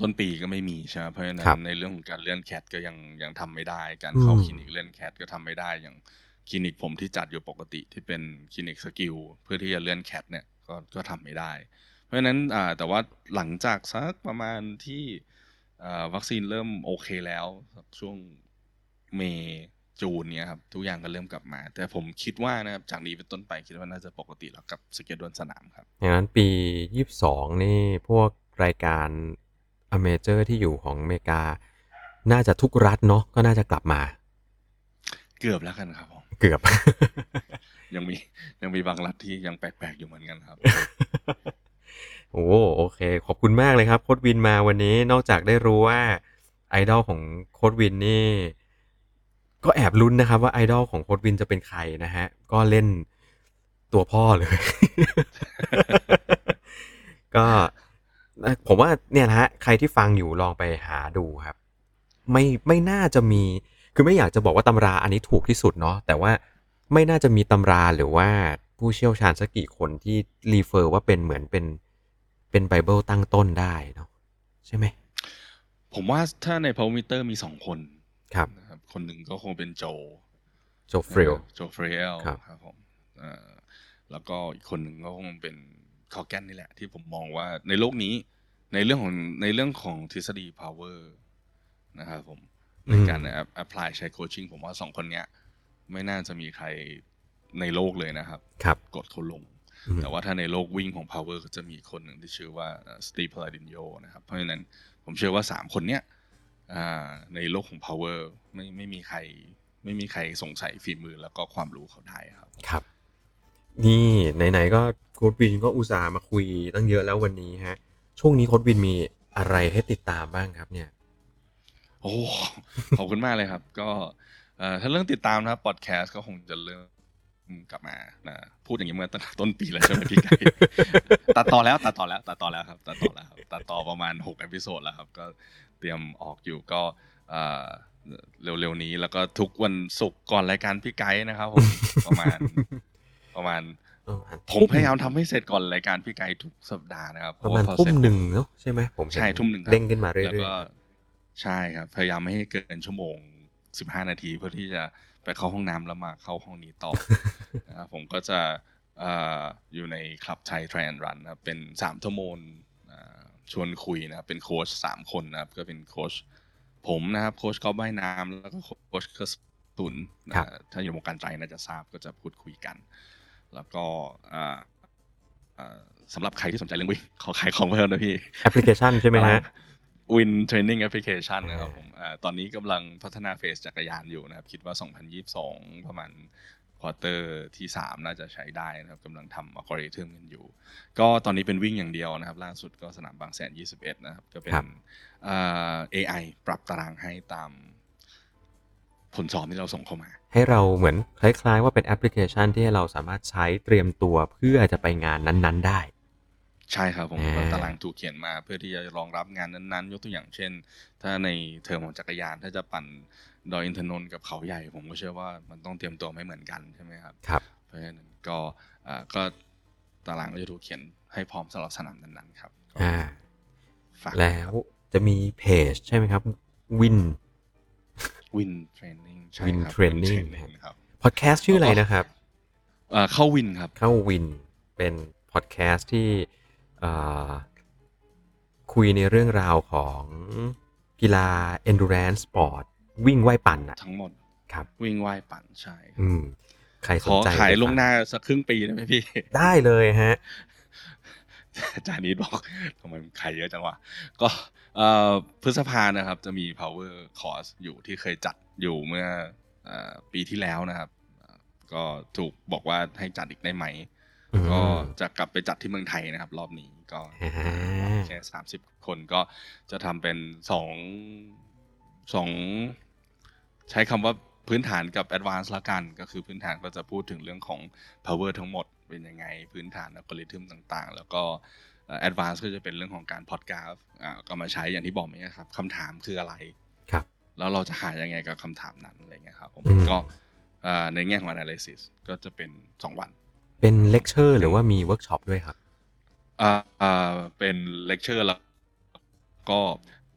ต้นปีก็ไม่มีใช่ไหมเพราะฉะนั้ครับในเรื่องของการเลื่อน cat ก็ยังยังทำไม่ได้ การเข้าอืมคลินิกเลื่อน cat ก็ทำไม่ได้อย่างคลินิกผมที่จัดอยู่ปกติที่เป็นคลินิก skill เพื่อที่จะเลื่อน cat เนี่ยก็ก็ทำไม่ได้ เพราะฉะนั้นอ่าแต่ว่าหลังจากสักประมาณที่อ่าวัคซีนเริ่มโอเคแล้วสักช่วง May June เนี่ยครับทุกอย่างก็เริ่มกลับมา แต่ผมคิดว่านะครับจากนี้เป็นต้นไปคิดว่าน่าจะปกติแล้วกับ schedule สนามครับอย่างนั้นปี 22 นี่พวกรายการ major ที่อยู่ของอเมริกา น่าจะทุกรัฐเนาะก็น่าจะกลับมา เกือบแล้วกันครับผมเกือบ ยังมียังมีบางรัฐที่ยังแปลกๆอยู่เหมือนกันครับโอ้โอเค ขอบคุณมากเลยครับ โค้ดวินมาวันนี้นอกจากได้รู้ว่าไอดอลของโค้ดวินนี่ ก็แอบลุ้นนะครับว่าไอดอลของโค้ดวินจะเป็นใครนะฮะ ก็เล่นตัวพ่อเลย ก็ผมว่าเนี่ยนะฮะ ใครที่ฟังอยู่ลองไปหาดูครับ ไม่ไม่น่าจะมี คือไม่อยากจะบอกว่าตำราอันนี้ถูกที่สุดเนาะแต่ว่าไม่น่าจะมีตำราหรือว่าผู้เชี่ยวชาญสักกี่คนที่ refer ว่าเป็นเหมือนเป็นเป็นไบเบิลตั้งต้นได้เนาะใช่ไหม ผมว่าถ้าใน power meter มีสองคน ครับนะครับคนหนึ่งก็คงเป็น Joe Joe Friel Joe Friel ครับครับผมเอ่อแล้วก็อีกคนหนึ่งก็คงเป็น Coggan นี่แหละ ที่ผมมองว่าในโลกนี้ในเรื่องของในเรื่องของทฤษฎี power นะครับผมในการ apply ใช้ coaching ผมว่าสองคนเนี้ย ไม่น่าจะมีใครในโลกเลยนะครับครับ กดเขาลงอืมแต่ว่าถ้าในโลกวิ่งของ power ก็จะมีคนหนึ่งที่ชื่อว่าสตี v พลาดินโยนะครับ เพราะฉะนั้นผมเชื่อว่าสามคนเนี้ยอ่า ในโลกของ power ไม่ไม่มีใคร ไม่มีใครสงสัยฝีมือแล้วก็ความรู้เขาได้ครับ ครับ นี่ไหนๆก็โค้ชวินก็อุตส่าห์มาคุยตั้งเยอะแล้ววันนี้ฮะ ช่วงนี้โค้ชวินมีอะไรให้ติดตามบ้างครับเนี่ย โอ้ขอบคุณมากเลยครับ ก็เอ่อถ้าเรื่องติดตามนะครับพอดแคสต์ก็คงจะเริ่ม กลับมานะพูดอย่างนี้เมื่อตั้งแต่ต้นปีแล้วใช่ไหมพี่ไก่ตัดต่อแล้วตัดต่อแล้วตัดต่อแล้วครับตัดต่อแล้วครับตัดต่อประมาณหก episode แล้วครับก็เตรียมออกอยู่ก็เอ่อเร็วๆนี้แล้วก็ทุกวันศุกร์ก่อนรายการพี่ไก่นะครับผมประมาณประมาณผมพยายามทำให้เสร็จก่อนรายการพี่ไก่ทุกสัปดาห์นะครับประมาณเพว่พอทุ่มเสร็จหนึ่งเนาะใช่ไหมผมเห็นใช่ทุ่มหนึ่งครับเด้งขึ้นมาเรื่แล้วอยก็ใช่ครับ พยายามไม่ให้เกินชั่วโมงสิบห้านาทีเพื่อที่จะไปเข้าห้องน้ำแล้วมาเข้าห้องนี้ต่อนะครับผมก็จะเอ่ออยู่ในคลับไทยทรนรันนะครับเป็นสามชั่วโมงอ่าชวนคุยนะครับเป็นโค้ชสามคนนะครับก็เป็นโค้ชผมนะครับโค้ชกอล์ฟว่ายน้ำแล้วก็โค้ชเคอร์สตุนนะฮะถ้าอยู่วงการไตรน่าจะทราบก็จะพูดคุยกัน แล้วก็อ่าอ่าสำหรับใครที่สนใจเรื่องวิ่งขอขายของเพิ่มนะพี่ๆแอปพลิเคชันใช่ไหมฮะ Win Training แอปพลิเคชันนะครับอ่าผมอ่าตอนนี้กำลังพัฒนา phase จักรยานอยู่นะครับ คิดว่า 2022 ประมาณ quarter ที่ 3 น่าจะใช้ได้นะครับกำลังทำอัลกอริทึมกันอยู่ ก็ตอนนี้เป็นวิ่งอย่างเดียวนะครับ ล่าสุดก็สนามบางแสน 21 นะครับ ก็เป็นครับอ่า AI ปรับตารางให้ตามผลสอบที่เราส่งเข้ามา ให้เราเหมือนคล้าย ๆ ว่าเป็นแอปพลิเคชันที่ให้เราสามารถใช้เตรียมตัวเพื่อจะไปงานนั้น ๆ ได้ ใช่ครับผมอ่าตารางถูกเขียนมา เพื่อที่จะรองรับงานนั้นๆ ยกตัวอย่างเช่น ถ้าในเทอมของจักรยานถ้าจะปั่นดอยอินทนนท์กับเขาใหญ่ ผมก็เชื่อว่ามันต้องเตรียมตัวไม่เหมือนกันใช่ไหมครับครับเพราะฉะนั้นก็อ่าก็ตารางก็จะถูกเขียนให้พร้อมสำหรับสนามนั้นๆครับอ่าฝากแล้วจะมีเพจใช่ไหมครับ Win Win Training ใช่ Win ครับ Training Win Training ครับพอดแคสต์ชื่ออะไรนะครับเอ่อเข้าวินครับ เข้าวินเป็นพอดแคสต์ที่เอ่อ คุยในเรื่องราวของกีฬา endurance sport วิ่งว่ายปั่นอะทั้งหมดครับ วิ่งว่ายปั่นใช่อืมใครขสนอใจขายไปฟัลวงหน้าสักครึ่งปีได้ไหมพี่ ได้เลยฮะอาจารย์นิดบอกทำไมมันขายเยอะจังวะก็เอ่อพฤษภานะครับ จะมี power course อยู่ที่เคยจัดอยู่เมื่อเอ่อปีที่แล้วนะครับเอ่อก็ถูกบอกว่าให้จัดอีกได้ไหมอืม ก็จะกลับไปจัดที่เมืองไทยนะครับ รอบนี้ก็อ่าแค่สามสิบคนก็จะทำเป็นสองสองใช้คำว่าพื้นฐานกับ advance ละกัน ก็คือพื้นฐานก็จะพูดถึงเรื่องของ power ทั้งหมดเป็นยังไง พื้นฐานอัลกอริทึมต่างๆ แล้วก็เอ่อ advance ก็จะเป็นเรื่องของการ podcast อ่าก็มาใช้อย่างที่บอกไหมครับคำถามคืออะไรครับ แล้วเราจะหายังไงกับคำถามนั้นอะไรเงี้ยครับผมอืมก็เอ่อในแง่ของ analysis ก็จะเป็นสองวัน เป็นเลคเชอร์หรือว่ามีเวิร์กช็อปด้วยครับ อ่าอ่าเป็นเลคเชอร์แล้วก็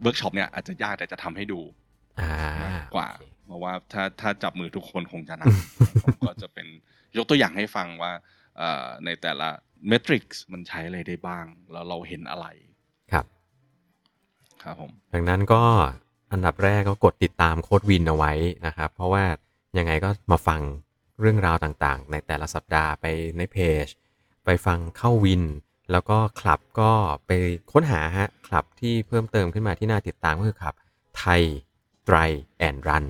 เวิร์กช็อปเนี่ยอาจจะยากแต่จะทำให้ดูอ่ามากกว่าโอเคเพราะว่าถ้าถ้าจับมือทุกคนคงจะหนักผมก็จะเป็นยกตัวอย่างให้ฟังว่าเอ่อในแต่ละ metrics มันใช้อะไรได้บ้าง แล้วเราเห็นอะไรครับ ครับผมดังนั้นก็อันดับแรกก็กดติดตามโค้ชวินเอาไว้นะครับ เพราะว่ายังไงก็มาฟัง เรื่องราวต่างๆ ในแต่ละสัปดาห์ไปในเพจ ไปฟังเข้าวิน แล้วก็คลับก็ไปค้นหาฮะคลับที่เพิ่มเติมขึ้นมาที่น่าติดตามก็คือคลับไทยไตรแอนรัน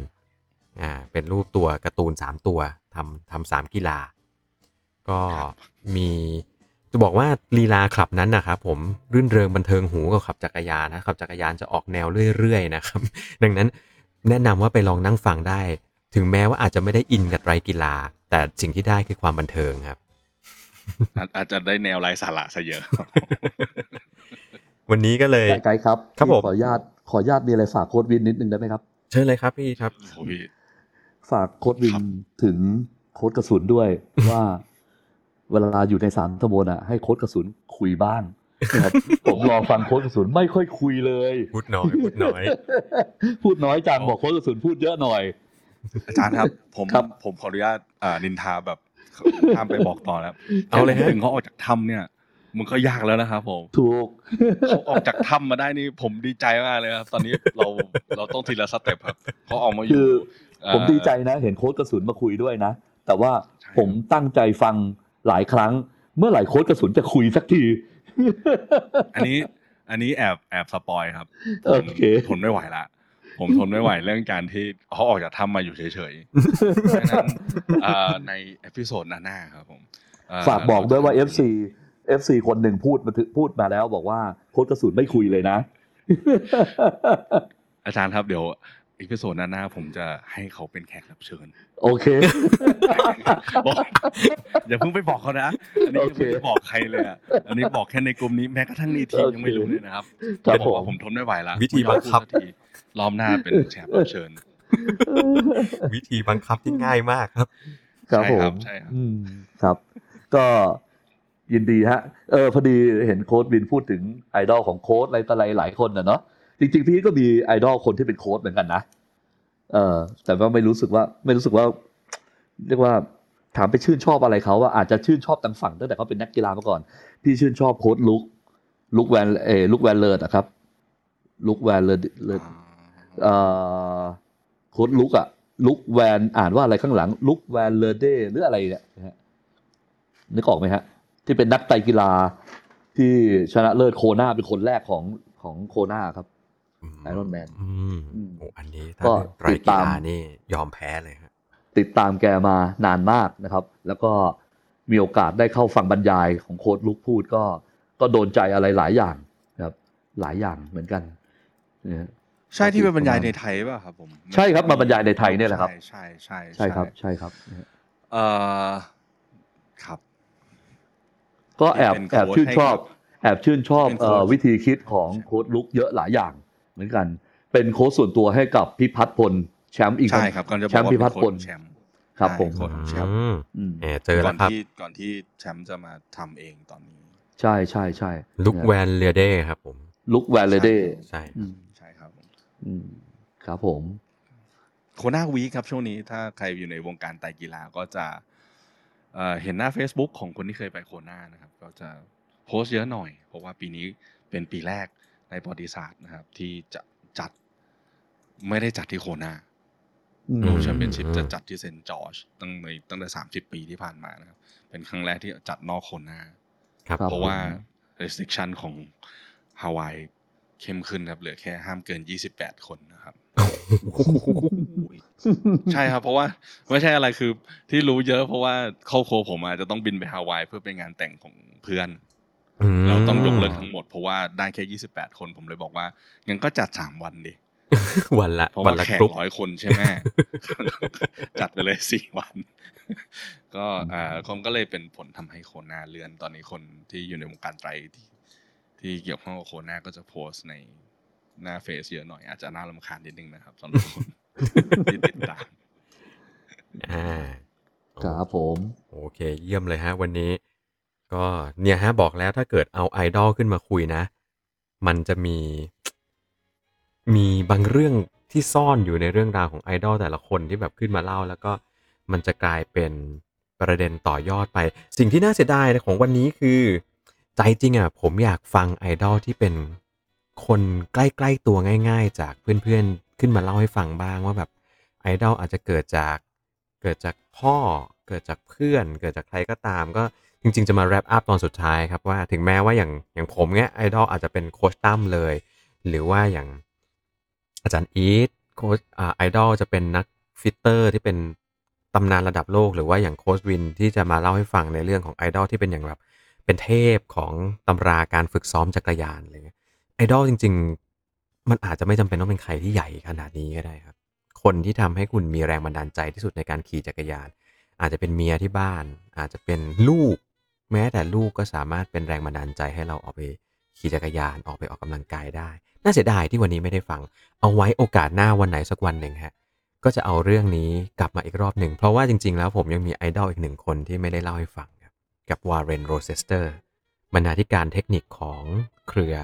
อ่าเป็นรูปตัวการ์ตูน 3 ตัวทำทำสามกีฬา ก็มีจะบอกว่าลีลาขับนั้นนะครับผมรื่นเริงบันเทิงหูกับขับจักรยานนะขับจักรยานจะออกแนวเรื่อยๆนะครับ ดังนั้นแนะนำว่าไปลองนั่งฟังได้ ถึงแม้ว่าอาจจะไม่ได้อินกับไตรกีฬา แต่สิ่งที่ได้คือความบันเทิงครับอาจอาจจะได้แนวไร้สาระซะเยอะ วันนี้ก็เลยไกด์ครับครับผมขออนุญาตขออนุญาตมีอะไรฝากโค้ดวินนิดนึงได้ไหมครับเชิญเลยครับพี่ครับโอ้โหพี่ฝากโค้ดวิครันบถึงโค้ดกระสุนด้วยว่าเวลาอยู่ในสามตะบนอะให้โค้ดกระสุนคุยบ้างนะครับผมรอฟังโค้ดกระสุนไม่ค่อยคุยเลย พูดน้อย พูดน้อย พูดน้อยจังบอกโค้ดกระสุนพูดเยอะหน่อย อาจารย์ครับ ผมครับผมขออนุญาตอ่านินทาแบบข้ามไปบอกต่อแล้วเอาเลยฮะถึงเขาออกจากถ้ำเนี่ยมันก็ยากแล้วนะครับผมถูกเขาออกจากถ้ำมาได้นี่ผมดีใจมากเลยครับ ตอนนี้เราเราต้องทีละสเต็ปครับเขาออกมาอคืยู่อเอ่อผมดีใจนะ เห็นโค้ดกระสุนมาคุยด้วยนะ แต่ว่าใช่ผมตั้งใจฟังหลายครั้ง เมื่อไหร่โค้ดกระสุนจะคุยสักที อันนี้ อันนี้แอบแอบ spoil ครับโอเคผมทนไม่ไหวละ ผมทนไม่ไหวเรื่องการที่เขาออกจากถ้ำมาอยู่เฉยๆเพราะฉะนั้นเอ่อใน episode หน้าๆครับผมฝากบอกด้วยว่าเรจะ FC FC คนหนึ่งพูดมาถึงพูดมาแล้ว บอกว่าโค้ชกระสุนไม่คุยเลยนะ อาจารย์ครับเดี๋ยว episode หน้าๆผมจะให้เขาเป็นแขกรับเชิญ โอเค บอกอย่าเพิ่งไปบอกเขานะ อันนี้โอยังเคไม่ได้บอกใครเลยอะอันนี้บอกแค่ในกลุ่มนี้แม้กระทั่งในทีมโอเคยังไม่รู้เลยนะครับครับบอกว่าผม ผมทนไม่ไหวแล้ววิธีบังคับ ไม่ยอมพูดสักทีรอบหน้าเป็นแขกรับเชิญ วิธีบังคับที่ง่ายมากครับ ครับใช่ผครัมบใช่ครับ อืมครับ ก็ยินดีฮะ เออพอดีเห็นโค้ดวินพูดถึงไอดอลของโค้ดอะไรต่ออะไรหลายคนนะเนาะ จริงๆ พี่ก็มีไอดอลคนที่เป็นโค้ดเหมือนกันนะเออแต่ว่าไม่รู้สึกว่าไม่รู้สึกว่า เรียกว่าถามไปชื่นชอบอะไรเขาว่าอาจจะชื่นชอบทางฝั่งตั้งแต่เขาเป็นนักกีฬามาก่อน พี่ชื่นชอบโค้ดลุกลุกแวนเอลุกแวนเลิร์ดอะครับลุกแวนเลิร์เอ่อโค้ดลุกอะลุกแวนอ่านว่าอะไรข้างหลัง ลุกแวนเลอร์ดหรืออะไรเนี่ยนะฮะนึกออกไหมฮะ ที่เป็นนักไตกีฬาที่ชนะเลิศโคนาเป็นคนแรกของของโคนาครับ Iron Man อืมอืมโอ้อันนี้ก็ถ้าเรื่องไตรติดกีตามฬานี่ยอมแพ้เลยครับติดตามแกมานานมากนะครับ แล้วก็มีโอกาสได้เข้าฟังบรรยายของโค้ดลุกพูดก็ก็โดนใจอะไรหลายอย่างนะครับ หลายอย่างเหมือนกันนะฮะใช่ที่เป็นบรรยายในไทยป่ะครับผม ใช่ครับมาบรรยายในไทยเนี่ยแหละครับ ใช่ใช่ใช่ครับ ใช่ครับนะฮะเอ่อครับ ก็แอบเป็นแอบโค้ชชื่นชอบให้กับแอบชื่นชอบเป็นโค้ชเอ่อวิธีคิดของโค้ดลุกเยอะหลายอย่าง เหมือนกัน เป็นโค้ชส่วนตัวให้กับพิพัฒน์พลแชมป์อีกใช่ครับก่อนจะบแชอกมป์ว่าพิเป็พันฒน์โค้พลชแชมป์ครับ ผมใช่โค้ชแชมป์อืมอืมแหมเจอแล้วครับก่อนที่ก่อนที่แชมป์จะมาทำเองตอนนี้ ใช่ใช่ใช่ลุกแวนเรียเด้ครับ ผม ลุกแวนเลเดใช่อืมใช่ครับผมอืมครับผมโคนาวีครับช่วงนี้ถ้าใครอยู่ในวงการไตรกีฬาก็จะเอ่อเห็นหน้า Facebook ของคนที่เคยไปโคนานะครับ ก็จะโพสต์เยอะหน่อย เพราะว่าปีนี้เป็นปีแรก ในประวัติศาสตร์นะครับ ที่จะจัดไม่ได้จัดที่โคนาอืมโลแชมเปี้ยนชิพจะจัดที่เซนต์จอร์จตั้งในตั้งแต่สามสิบปีที่ผ่านมานะครับ เป็นครั้งแรกที่จัดนอกโคนาครับครับเพราะว่า restriction ของฮาวายเข้มขึ้นครับ เหลือแค่ห้ามเกิน28คนนะครับใช่ครับ เพราะว่าไม่ใช่อะไรคือที่รู้เยอะเพราะว่าครอบครัวผมอาจจะต้องบินไปฮาวายเพื่อไปงานแต่งของเพื่อนม เราต้องยกเลิกทั้งหมดเพราะว่าได้แค่ 28 คนผมเลยบอกว่างั้นก็จัด3วันดิวันละเพราะวัว่านละแขกกรุ๊ปร้อยคนใช่ไหมจัดไปเลยสี่วัน ก็อ่าคมก็เลยเป็นผลทำให้โคนาเลื่อนตอนนี้คนที่อยู่ในวงการไตรที่ ที่เกี่ยวข้องกับโคนาก็จะโพสต์ในหน้าเฟซเยอะหน่อยอาจจะน่ารำคาญนิดนึงนะครับสำหรับคนที่ติดตามอ่าครับผม โอเค เยี่ยมเลยฮะ วันนี้ ก็เนี่ยฮะบอกแล้วถ้าเกิดเอาไอดอลขึ้นมาคุยนะ มันจะมี มีบางเรื่องที่ซ่อนอยู่ในเรื่องราวของไอดอลแต่ละคนที่แบบขึ้นมาเล่า แล้วก็มันจะกลายเป็นประเด็นต่อยอดไป สิ่งที่น่าเสียดายของวันนี้คือ ใจจริงอะผมอยากฟังไอดอลที่เป็นคนใกล้ ๆ ตัวง่าย ๆ จากเพื่อนๆ ขึ้นมาเล่าให้ฟังบ้างว่าแบบไอดอลอาจจะเกิดจากเกิดจากพ่อเกิดจากเพื่อน เกิดจากใครก็ตาม ก็ จริงๆ จะมา wrap up ตอนสุดท้ายครับว่าถึงแม้ว่าอย่างอย่างผมเนี้ยไอดอลอาจจะเป็นโค้ชตั้มเลย หรือว่าอย่างอาจารย์อีทโค้ชไอดอลจะเป็นนัก fitter ที่เป็นตำนานระดับโลก หรือว่าอย่างโค้ชวินที่จะมาเล่าให้ฟังในเรื่องของไอดอลที่เป็นอย่างแบบเป็นเทพของตำราการฝึกซ้อมจักรยานอะไรเงี้ยไอดอลจริง ๆ มันอาจจะไม่จำเป็นต้องเป็นใครที่ใหญ่ขนาดนี้ก็ได้ครับ คนที่ทำให้คุณมีแรงบันดาลใจที่สุดในการขี่จักรยาน อาจจะเป็นเมียที่บ้าน อาจจะเป็นลูก แม้แต่ลูกก็สามารถเป็นแรงบันดาลใจให้เราออกไปขี่จักรยานออกไปออกกำลังกายได้ น่าเสียดายที่วันนี้ไม่ได้ฟัง เอาไว้โอกาสหน้าวันไหนสักวันหนึ่งฮะ ก็จะเอาเรื่องนี้กลับมาอีกรอบหนึ่ง เพราะว่าจริง ๆ แล้วผมยังมีไอดอลอีกหนึ่งคนที่ไม่ได้เล่าให้ฟังครับกับ Warren Rossiter บรรณาธิการเทคนิคของเครือ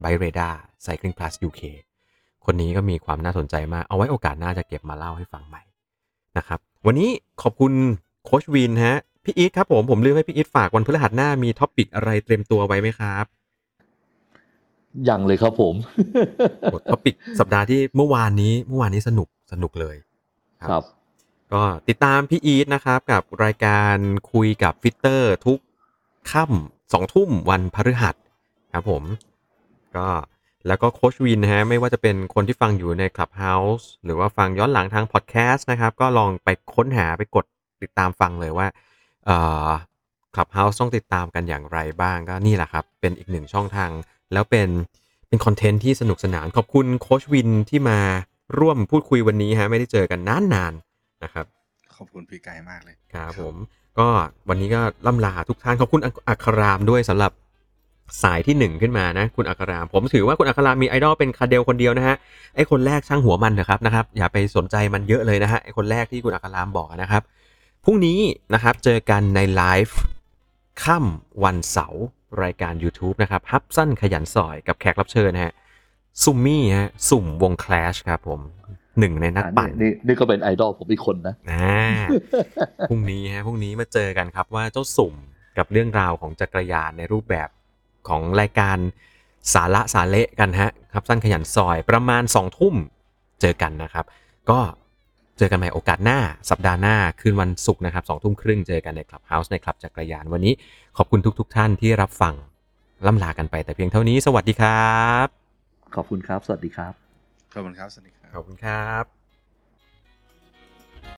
BikeRadar Cycling Plus UK คนนี้ก็มีความน่าสนใจมาก เอาไว้โอกาสหน้าจะเก็บมาเล่าให้ฟังใหม่นะครับ วันนี้ขอบคุณโค้ชวินฮะ พี่อีทครับผมผมลืมให้พี่อีทฝากวันพฤหัสหน้ามี topic อะไรเตรียมตัวไว้ไหมครับยังเลยครับผม topic สัปดาห์ที่เมื่อวานนี้เมื่อวานนี้สนุกสนุกเลยครับ ก็ติดตามพี่อีทนะครับ กับรายการคุยกับ fitter ทุกค่ำสองทุ่มวันพฤหัสครับผม ก็แล้วก็โค้ชวินนะฮะไม่ว่าจะเป็นคนที่ฟังอยู่ใน Clubhouse หรือว่าฟังย้อนหลังทางพอดแคสต์นะครับ ก็ลองไปค้นหาไปกดติดตามฟังเลยว่า เอ่อ Clubhouse ต้องติดตามกันอย่างไรบ้างก็นี่แหละครับ เป็นอีกหนึ่งช่องทาง แล้วเป็นเป็น content ที่สนุกสนานขอบคุณโค้ชวินที่มาร่วมพูดคุยวันนี้ฮะไม่ได้เจอกันนานๆนะครับ ขอบคุณพี่ไก่มากเลยครับผมก็วันนี้ก็ล่ำลาทุกท่านขอบคุณอัอัครามด้วยสำหรับสายที่หนึ่งขึ้นมานะ คุณอัคราม ผมถือว่าคุณอัครามมีไอดอลเป็นคาเดลคนเดียวนะฮะไอคนแรกช่างหัวมันเถอะครับนะครับ อย่าไปสนใจมันเยอะเลยนะฮะไอคนแรกที่คุณอัครามบอกนะครับ พรุ่งนี้นะครับเจอกันในไลฟ์ค่ำวันเสาร์รายการ YouTube นะครับฮับสั้นขยันสอยกับแขกรับเชิญนะฮะซุมมี่ฮะสุ่มวงคลาชครับผมหนึ่งในนักอันปั่นนี้นี่นี่ก็เป็นไอดอลผมอีกคนนะอ่าพรุ่งนี้ฮะพรุ่งนี้มาเจอกันครับว่าเจ้าสุ่มกับเรื่องราวของจักรยานในรูปแบบของรายการสาระสาเละกันฮะครับสั้นขยันซอยประมาณ2องทุ่มเจอกันนะครับ ก็ เจอกันใหม่โอกาสหน้า สัปดาห์หน้า คืนวันศุกร์นะครับสองทุ่มครึ่งเจอกันในคลับเฮาส์ในคลับจักรยาน วันนี้ขอบคุณทุกๆท่านที่รับฟังล่ำลากันไปแต่เพียงเท่านี้ สวัสดีครับ ขอบคุณครับ สวัสดีครับ ขอบคุณครับ สวัสดีครับ ขอบคุณครับ